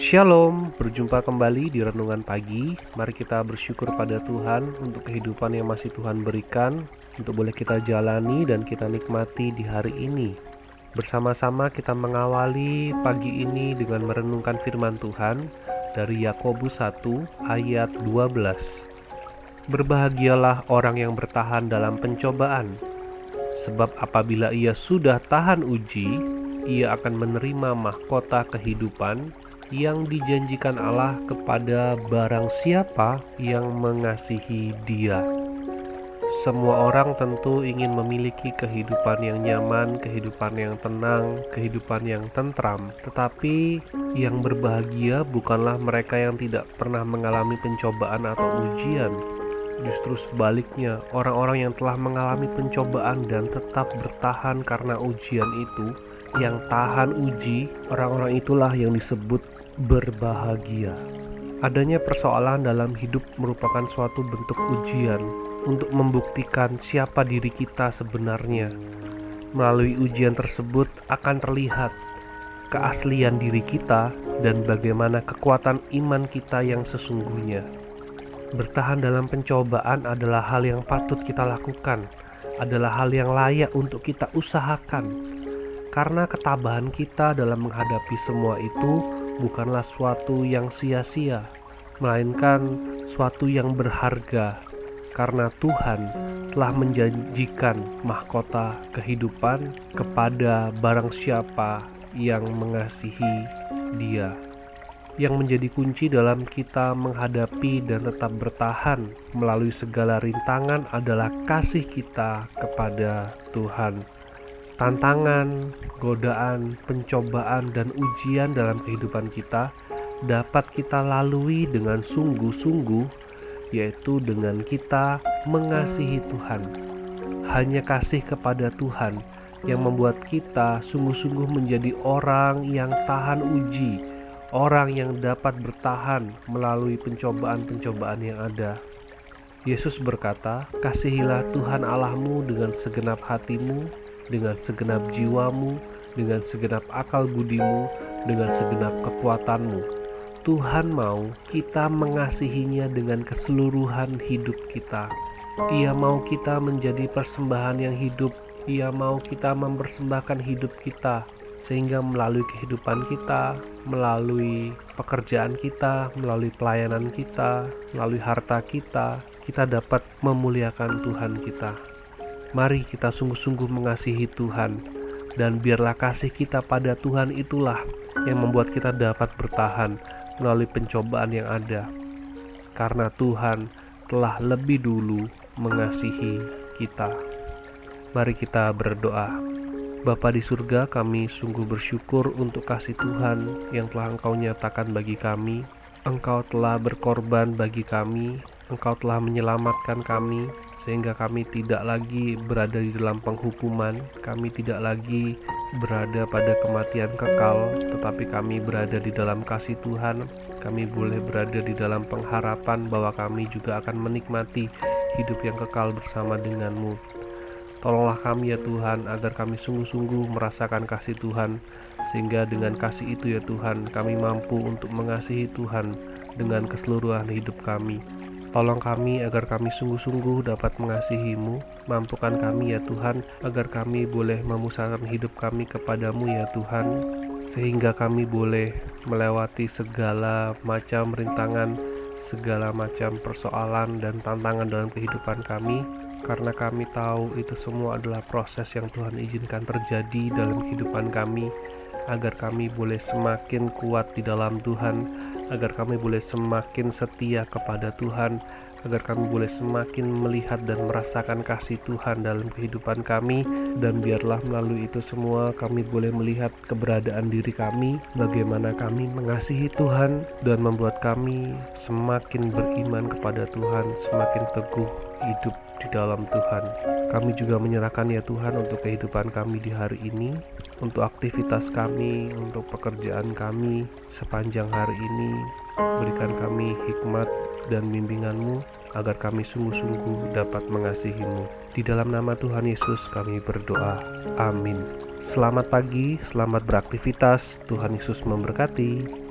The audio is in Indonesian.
Shalom, berjumpa kembali di renungan pagi. Mari kita bersyukur pada Tuhan untuk kehidupan yang masih Tuhan berikan, untuk boleh kita jalani dan kita nikmati di hari ini. Bersama-sama kita mengawali pagi ini dengan merenungkan firman Tuhan dari Yakobus 1 ayat 12. Berbahagialah orang yang bertahan dalam pencobaan, sebab apabila ia sudah tahan uji, ia akan menerima mahkota kehidupan yang dijanjikan Allah kepada barang siapa yang mengasihi Dia. Semua orang tentu ingin memiliki kehidupan yang nyaman, kehidupan yang tenang, kehidupan yang tentram, tetapi yang berbahagia bukanlah mereka yang tidak pernah mengalami pencobaan atau ujian. Justru sebaliknya, orang-orang yang telah mengalami pencobaan dan tetap bertahan karena ujian itu, yang tahan uji, orang-orang itulah yang disebut berbahagia. Adanya persoalan dalam hidup merupakan suatu bentuk ujian untuk membuktikan siapa diri kita sebenarnya. Melalui ujian tersebut akan terlihat keaslian diri kita dan bagaimana kekuatan iman kita yang sesungguhnya. Bertahan dalam pencobaan adalah hal yang patut kita lakukan, adalah hal yang layak untuk kita usahakan, karena ketabahan kita dalam menghadapi semua itu bukanlah suatu yang sia-sia, melainkan suatu yang berharga, karena Tuhan telah menjanjikan mahkota kehidupan kepada barang siapa yang mengasihi Dia. Yang menjadi kunci dalam kita menghadapi dan tetap bertahan melalui segala rintangan adalah kasih kita kepada Tuhan tantangan, godaan, pencobaan, dan ujian dalam kehidupan kita dapat kita lalui dengan sungguh-sungguh, yaitu dengan kita mengasihi Tuhan. Hanya kasih kepada Tuhan yang membuat kita sungguh-sungguh menjadi orang yang tahan uji, orang yang dapat bertahan melalui pencobaan-pencobaan yang ada. Yesus berkata, "Kasihilah Tuhan Allahmu dengan segenap hatimu, dengan segenap jiwamu, dengan segenap akal budimu, dengan segenap kekuatanmu. Tuhan mau kita mengasihinya dengan keseluruhan hidup kita. Ia mau kita menjadi persembahan yang hidup. Ia mau kita mempersembahkan hidup kita sehingga melalui kehidupan kita, melalui pekerjaan kita, melalui pelayanan kita, melalui harta kita, kita dapat memuliakan Tuhan kita. Mari kita sungguh-sungguh mengasihi Tuhan, dan biarlah kasih kita pada Tuhan itulah yang membuat kita dapat bertahan melalui pencobaan yang ada, karena Tuhan telah lebih dulu mengasihi kita. Mari kita berdoa. Bapa di surga, kami sungguh bersyukur untuk kasih Tuhan yang telah Engkau nyatakan bagi kami. Engkau telah berkorban bagi kami, Engkau telah menyelamatkan kami, sehingga kami tidak lagi berada di dalam penghukuman, kami tidak lagi berada pada kematian kekal, tetapi kami berada di dalam kasih Tuhan. Kami boleh berada di dalam pengharapan bahwa kami juga akan menikmati hidup yang kekal bersama denganmu. Tolonglah kami ya Tuhan agar kami sungguh-sungguh merasakan kasih Tuhan sehingga dengan kasih itu ya Tuhan kami mampu untuk mengasihi Tuhan dengan keseluruhan hidup kami. Tolong kami agar kami sungguh-sungguh dapat mengasihimu. Mampukan kami ya Tuhan, agar kami boleh memusatkan hidup kami kepadamu ya Tuhan. Sehingga kami boleh melewati segala macam rintangan, segala macam persoalan dan tantangan dalam kehidupan kami. Karena kami tahu itu semua adalah proses yang Tuhan izinkan terjadi dalam kehidupan kami agar kami boleh semakin kuat di dalam Tuhan, agar kami boleh semakin setia kepada Tuhan, agar kami boleh semakin melihat dan merasakan kasih Tuhan dalam kehidupan kami. Dan biarlah melalui itu semua kami boleh melihat keberadaan diri kami bagaimana kami mengasihi Tuhan dan membuat kami semakin beriman kepada Tuhan semakin teguh hidup di dalam Tuhan. Kami juga menyerahkan ya Tuhan untuk kehidupan kami di hari ini, untuk aktivitas kami, untuk pekerjaan kami sepanjang hari ini. Berikan kami hikmat dan bimbinganmu agar kami sungguh-sungguh dapat mengasihimu. Di dalam nama Tuhan Yesus kami berdoa. Amin. Selamat pagi, selamat beraktivitas. Tuhan Yesus memberkati.